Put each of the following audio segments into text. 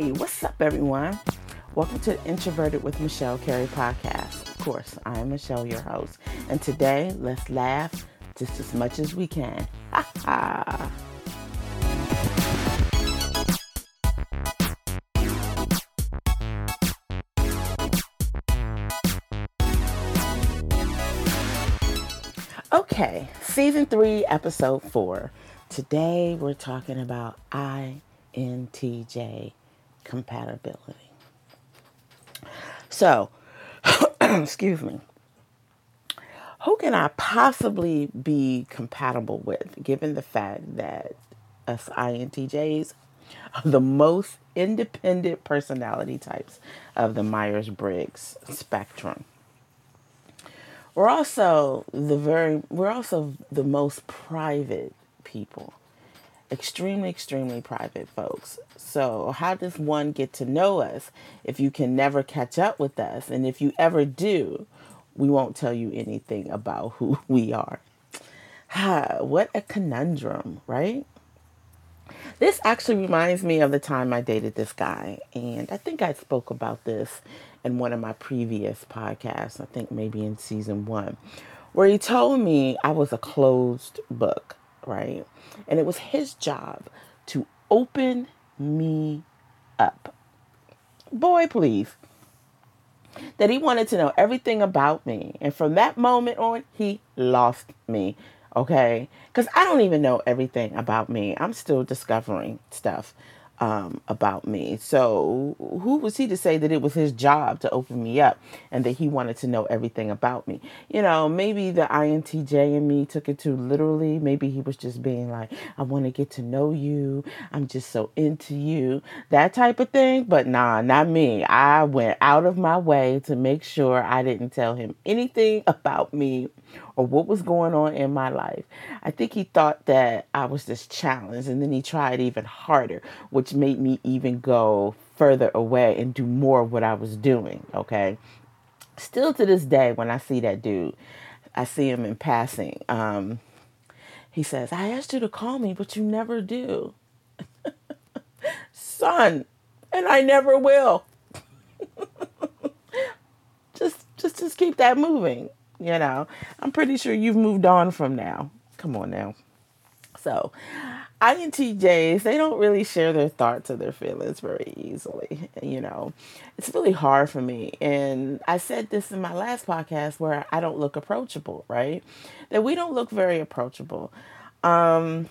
Hey, what's up, everyone? Welcome to the Introverted with Michelle Carey podcast. Of course, I am Michelle, your host, and today let's laugh just as much as we can. Ha ha! Okay, season three, episode four. Today we're talking about INTJ compatibility. So, excuse me. Who can I possibly be compatible with, given the fact that us INTJs are the most independent personality types of the Myers Briggs spectrum? We're also the very we're also the most private people. Extremely, extremely private folks. So, how does one get to know us if you can never catch up with us? And if you ever do, we won't tell you anything about who we are. Ha, what a conundrum, right? This actually reminds me of the time I dated this guy. And I think I spoke about this in one of my previous podcasts, I think maybe in season one, where he told me I was a closed book, right? And it was his job to open me up. Boy, please. That he wanted to know everything about me. And from that moment on, he lost me. Okay? Because I don't even know everything about me. I'm still discovering stuff um, about me. So, who was he to say that it was his job to open me up and that he wanted to know everything about me? You know, maybe the INTJ in me took it too literally. Maybe he was just being like, I want to get to know you. I'm just so into you. That type of thing. But nah, not me. I went out of my way to make sure I didn't tell him anything about me or what was going on in my life. I think he thought that I was this challenge and then he tried even harder, which made me even go further away and do more of what I was doing, okay? Still to this day, when I see that dude, I see him in passing. Um, he says, I asked you to call me, but you never do. Son, and I never will. just just just keep that moving. You know, I'm pretty sure you've moved on from now. Come on now. So, INTJs, they don't really share their thoughts or their feelings very easily. You know, it's really hard for me. And I said this in my last podcast where I don't look approachable, right? That we don't look very approachable. Um,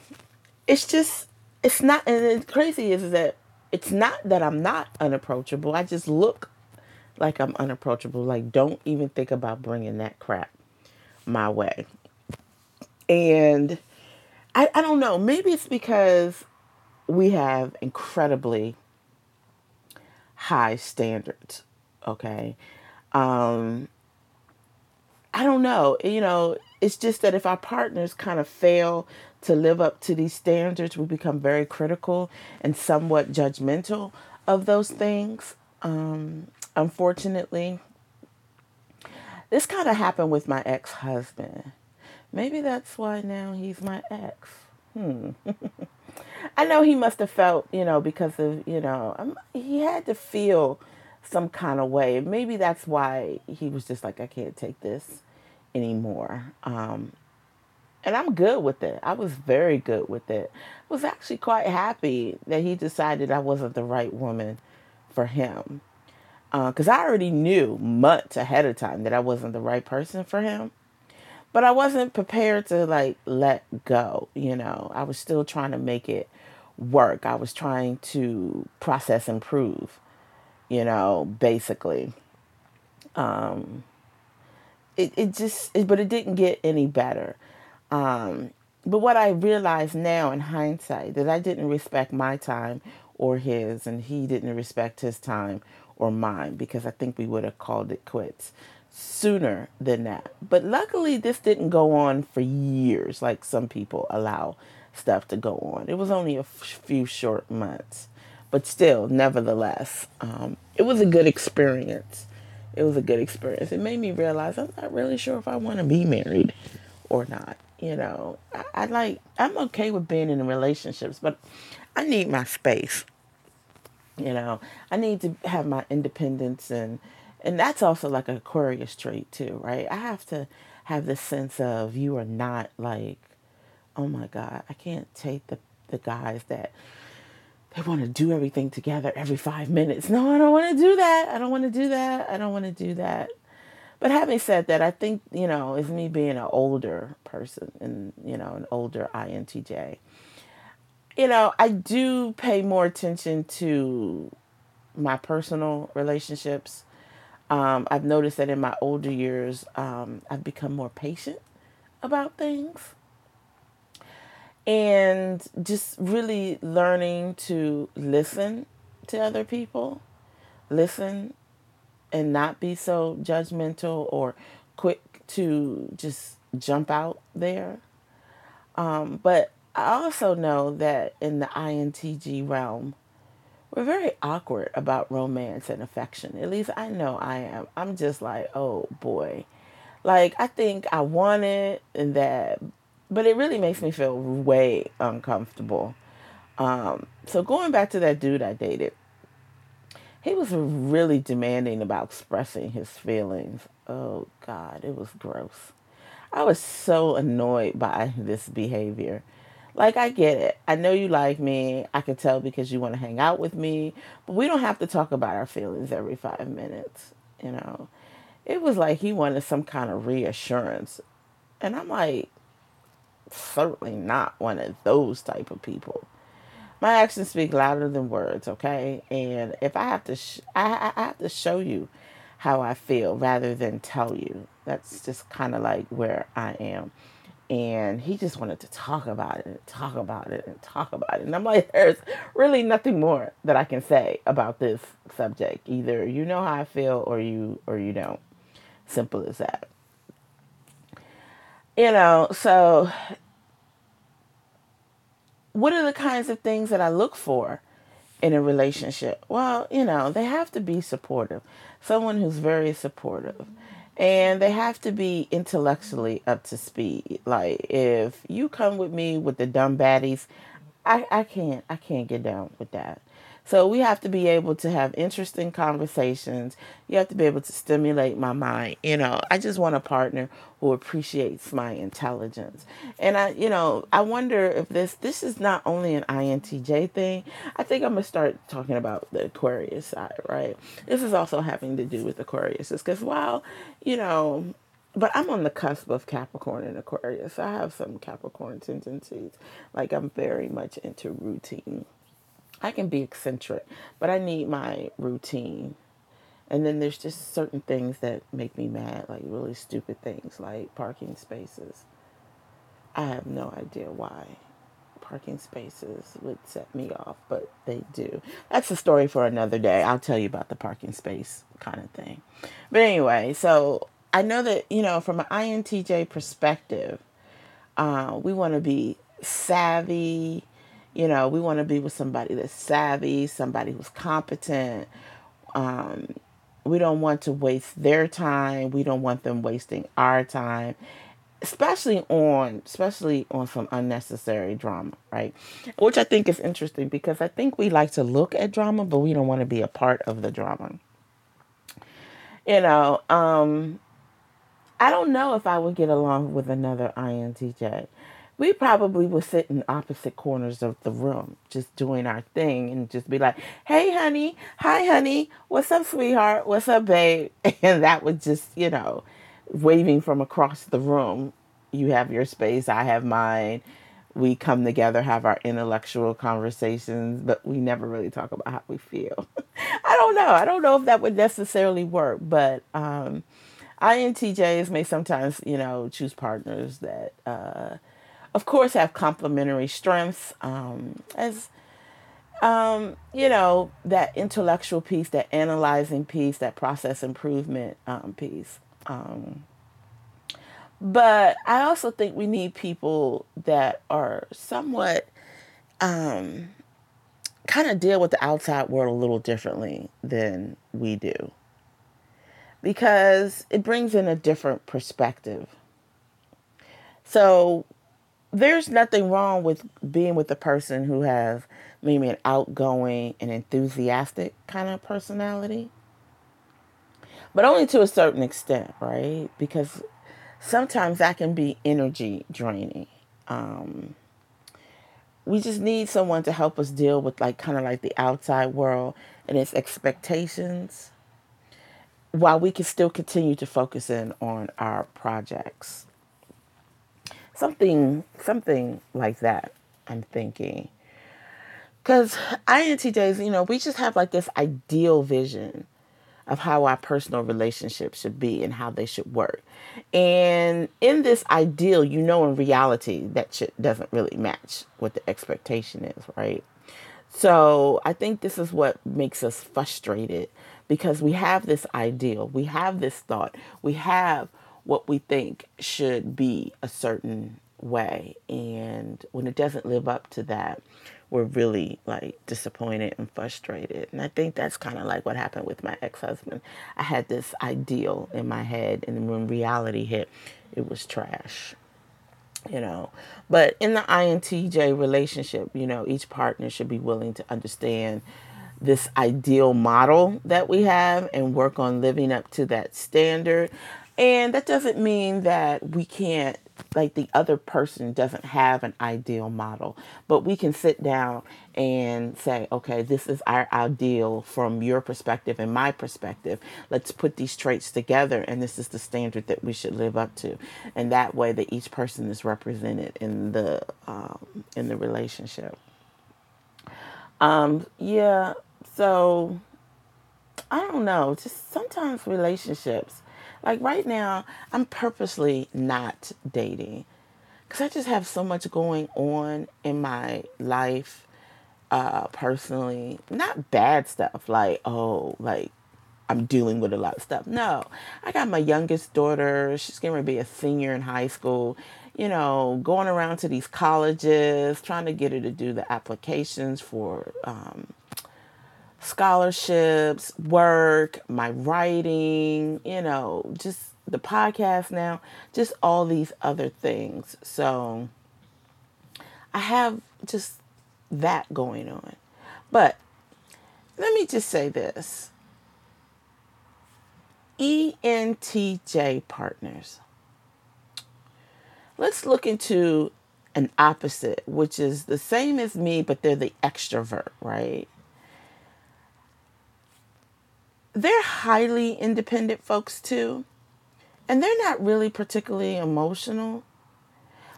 it's just, it's not, and the crazy is that it's not that I'm not unapproachable. I just look like I'm unapproachable. Like, don't even think about bringing that crap my way. And I, I don't know, maybe it's because we have incredibly high standards, okay? Um, I don't know, you know, it's just that if our partners kind of fail to live up to these standards, we become very critical and somewhat judgmental of those things. Um, unfortunately, this kind of happened with my ex husband. Maybe that's why now he's my ex. Hmm. I know he must have felt, you know, because of, you know, um, he had to feel some kind of way. Maybe that's why he was just like, I can't take this anymore. Um, and I'm good with it. I was very good with it. I was actually quite happy that he decided I wasn't the right woman for him because uh, I already knew months ahead of time that I wasn't the right person for him. But I wasn't prepared to like let go, you know. I was still trying to make it work. I was trying to process improve, you know, basically. Um it, it just it, but it didn't get any better. Um but what I realize now in hindsight that I didn't respect my time or his and he didn't respect his time or mine because I think we would have called it quits sooner than that. But luckily, this didn't go on for years like some people allow stuff to go on. It was only a few short months, but still, nevertheless, um, it was a good experience. It was a good experience. It made me realize I'm not really sure if I want to be married or not. You know, I, I like, I'm okay with being in relationships, but I need my space. You know, I need to have my independence and and that's also like a Aquarius trait too, right? I have to have this sense of you are not like, oh my God, I can't take the the guys that they want to do everything together every five minutes. No, I don't want to do that. I don't want to do that. I don't want to do that. But having said that, I think, you know, it's me being an older person and, you know, an older INTJ. You know, I do pay more attention to my personal relationships. Um, I've noticed that in my older years, um, I've become more patient about things and just really learning to listen to other people, listen and not be so judgmental or quick to just jump out there. Um, but I also know that in the INTJ realm, we're very awkward about romance and affection. At least I know I am. I'm just like, oh boy. Like, I think I want it and that, but it really makes me feel way uncomfortable. Um, so going back to that dude I dated, he was really demanding about expressing his feelings. Oh God, it was gross. I was so annoyed by this behavior. Like, I get it. I know you like me. I can tell because you want to hang out with me, but we don't have to talk about our feelings every five minutes. You know, it was like he wanted some kind of reassurance. And I'm like, certainly not one of those type of people my actions speak louder than words okay and if i have to sh- I, I have to show you how i feel rather than tell you that's just kind of like where i am and he just wanted to talk about it and talk about it and talk about it. And i'm like there's really nothing more that i can say about this subject. Either you know how i feel or you or you don't. Simple as that. You know so what are the kinds of things that I look for in a relationship? Well, you know, they have to be supportive, someone who's very supportive. And they have to be intellectually up to speed. Like if you come with me with the dumb baddies, I, I can't I can't get down with that. So we have to be able to have interesting conversations. You have to be able to stimulate my mind. You know, I just want a partner who appreciates my intelligence. And I, you know, I wonder if this this is not only an INTJ thing. I think I'm gonna start talking about the Aquarius side, right? This is also having to do with Aquarius, because while, you know, but I'm on the cusp of Capricorn and Aquarius. I have some Capricorn tendencies. Like I'm very much into routine I can be eccentric, but I need my routine. And then there's just certain things that make me mad, like really stupid things, like parking spaces. I have no idea why parking spaces would set me off, but they do. That's a story for another day. I'll tell you about the parking space kind of thing. But anyway, so I know that, you know, from an INTJ perspective, uh, we want to be savvy, you know, we want to be with somebody that's savvy, somebody who's competent. Um, we don't want to waste their time. We don't want them wasting our time, especially on especially on some unnecessary drama, right? Which I think is interesting because I think we like to look at drama, but we don't want to be a part of the drama. You know, um, I don't know if I would get along with another INTJ we probably would sit in opposite corners of the room, just doing our thing and just be like, hey, honey, hi, honey, what's up, sweetheart, what's up, babe? And that would just, you know, waving from across the room. You have your space, I have mine. We come together, have our intellectual conversations, but we never really talk about how we feel. I don't know. I don't know if that would necessarily work, but um, INTJs may sometimes, you know, choose partners that, uh, of course, have complementary strengths um, as um, you know that intellectual piece, that analyzing piece, that process improvement um, piece. Um, but I also think we need people that are somewhat um, kind of deal with the outside world a little differently than we do because it brings in a different perspective. So there's nothing wrong with being with a person who has maybe an outgoing and enthusiastic kind of personality, but only to a certain extent, right? Because sometimes that can be energy draining. Um, we just need someone to help us deal with like kind of like the outside world and its expectations while we can still continue to focus in on our projects something something like that i'm thinking. Because intjs you know we just have like this ideal vision of how our personal relationships should be and how they should work. And in this ideal you know in reality that shit doesn't really match what the expectation is right? So i think this is what makes us frustrated because we have this ideal we have this thought we have what we think should be a certain way. And when it doesn't live up to that, we're really like disappointed and frustrated. And I think that's kind of like what happened with my ex husband. I had this ideal in my head, and when reality hit, it was trash. You know, but in the INTJ relationship, you know, each partner should be willing to understand this ideal model that we have and work on living up to that standard. And that doesn't mean that we can't, like the other person doesn't have an ideal model, but we can sit down and say, okay, this is our ideal from your perspective and my perspective. Let's put these traits together, and this is the standard that we should live up to. And that way, that each person is represented in the um, in the relationship. Um, yeah, so I don't know. Just sometimes relationships like right now, I'm purposely not dating because I just have so much going on in my life uh, personally. Not bad stuff, like, oh, like I'm dealing with a lot of stuff. No, I got my youngest daughter. She's going to be a senior in high school. You know, going around to these colleges, trying to get her to do the applications for um, scholarships, work, my writing, you know, just the podcast now, just all these other things. So I have just that going on. But let me just say this ENTJ partners. Let's look into an opposite, which is the same as me, but they're the extrovert, right? They're highly independent folks too. And they're not really particularly emotional,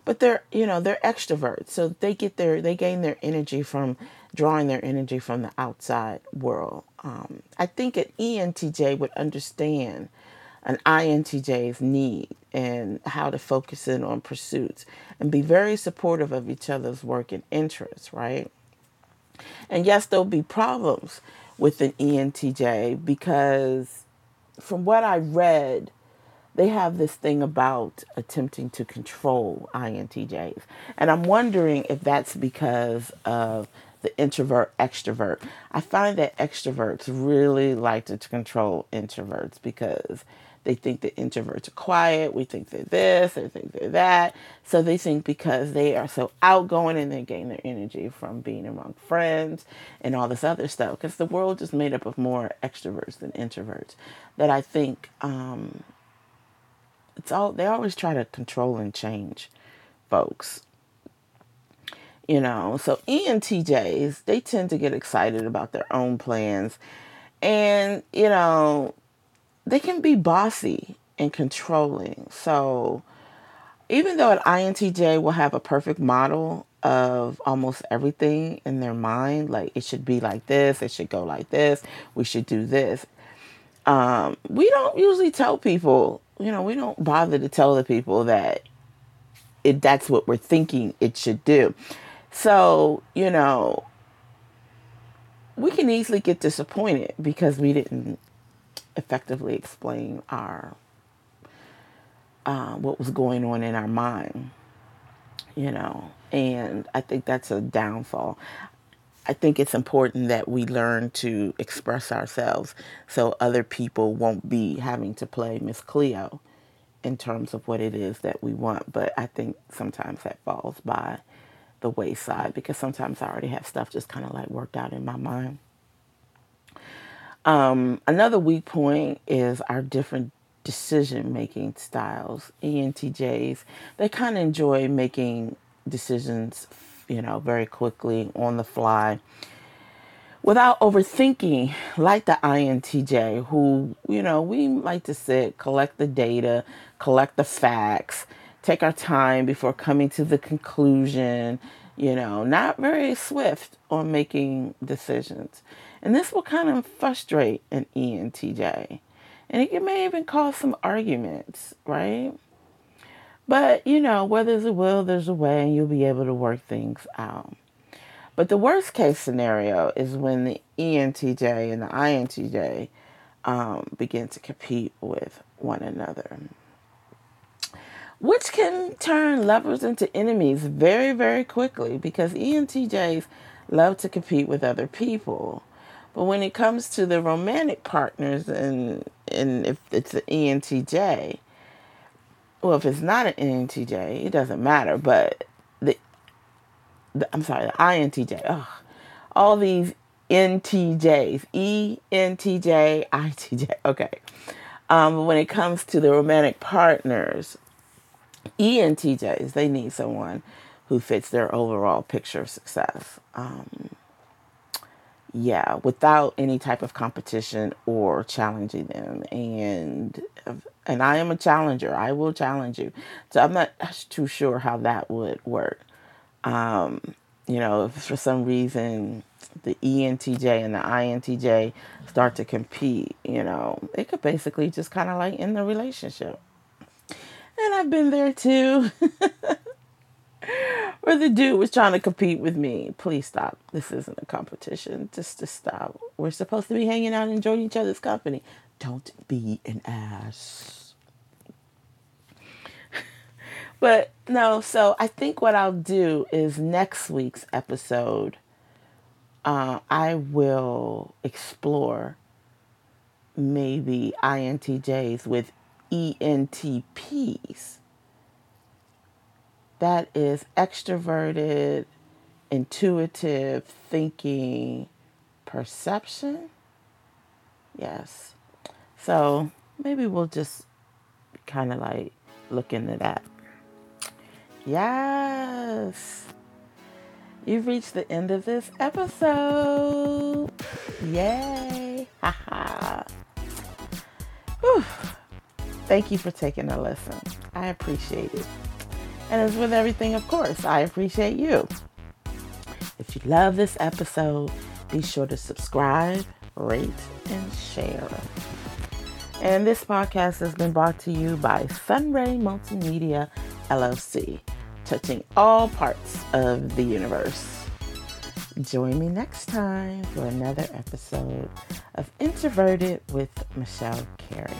but they're, you know, they're extroverts. So they get their, they gain their energy from drawing their energy from the outside world. Um, I think an ENTJ would understand an INTJ's need and how to focus in on pursuits and be very supportive of each other's work and interests, right? And yes, there'll be problems with an ENTJ because from what I read, they have this thing about attempting to control INTJs. And I'm wondering if that's because of the introvert extrovert. I find that extroverts really like to control introverts because they think that introverts are quiet. We think they're this, they think they're that. So they think because they are so outgoing and they gain their energy from being among friends and all this other stuff. Because the world is made up of more extroverts than introverts. That I think um, it's all they always try to control and change folks. You know, so ENTJs, they tend to get excited about their own plans. And, you know, they can be bossy and controlling. So even though an INTJ will have a perfect model of almost everything in their mind, like it should be like this, it should go like this, we should do this. Um, we don't usually tell people, you know, we don't bother to tell the people that it that's what we're thinking it should do. So, you know, we can easily get disappointed because we didn't effectively explain our uh, what was going on in our mind, you know, and I think that's a downfall. I think it's important that we learn to express ourselves so other people won't be having to play Miss Cleo in terms of what it is that we want. But I think sometimes that falls by the wayside because sometimes I already have stuff just kind of like worked out in my mind. Um, another weak point is our different decision making styles. ENTJs, they kind of enjoy making decisions, you know, very quickly on the fly without overthinking, like the INTJ, who, you know, we like to sit, collect the data, collect the facts, take our time before coming to the conclusion, you know, not very swift on making decisions. And this will kind of frustrate an ENTJ. And it may even cause some arguments, right? But, you know, where there's a will, there's a way, and you'll be able to work things out. But the worst case scenario is when the ENTJ and the INTJ um, begin to compete with one another, which can turn lovers into enemies very, very quickly because ENTJs love to compete with other people. But when it comes to the romantic partners, and and if it's an ENTJ, well, if it's not an ENTJ, it doesn't matter. But the, the I'm sorry, the INTJ. Ugh, all these NTJs, E N T J I T J. Okay. Um, when it comes to the romantic partners, ENTJs, they need someone who fits their overall picture of success. Um, yeah, without any type of competition or challenging them. And and I am a challenger. I will challenge you. So I'm not too sure how that would work. Um, you know, if for some reason the ENTJ and the INTJ start to compete, you know, it could basically just kind of like end the relationship. And I've been there too. where the dude was trying to compete with me. Please stop. This isn't a competition. Just to stop. We're supposed to be hanging out and enjoying each other's company. Don't be an ass. but no, so I think what I'll do is next week's episode, uh, I will explore maybe INTJs with ENTPs that is extroverted, intuitive thinking, perception. Yes. So maybe we'll just kind of like look into that. Yes. You've reached the end of this episode. Yay. Ha Haha. Thank you for taking a listen. I appreciate it. And as with everything, of course, I appreciate you. If you love this episode, be sure to subscribe, rate, and share. And this podcast has been brought to you by Sunray Multimedia LLC, touching all parts of the universe. Join me next time for another episode of Introverted with Michelle Carey.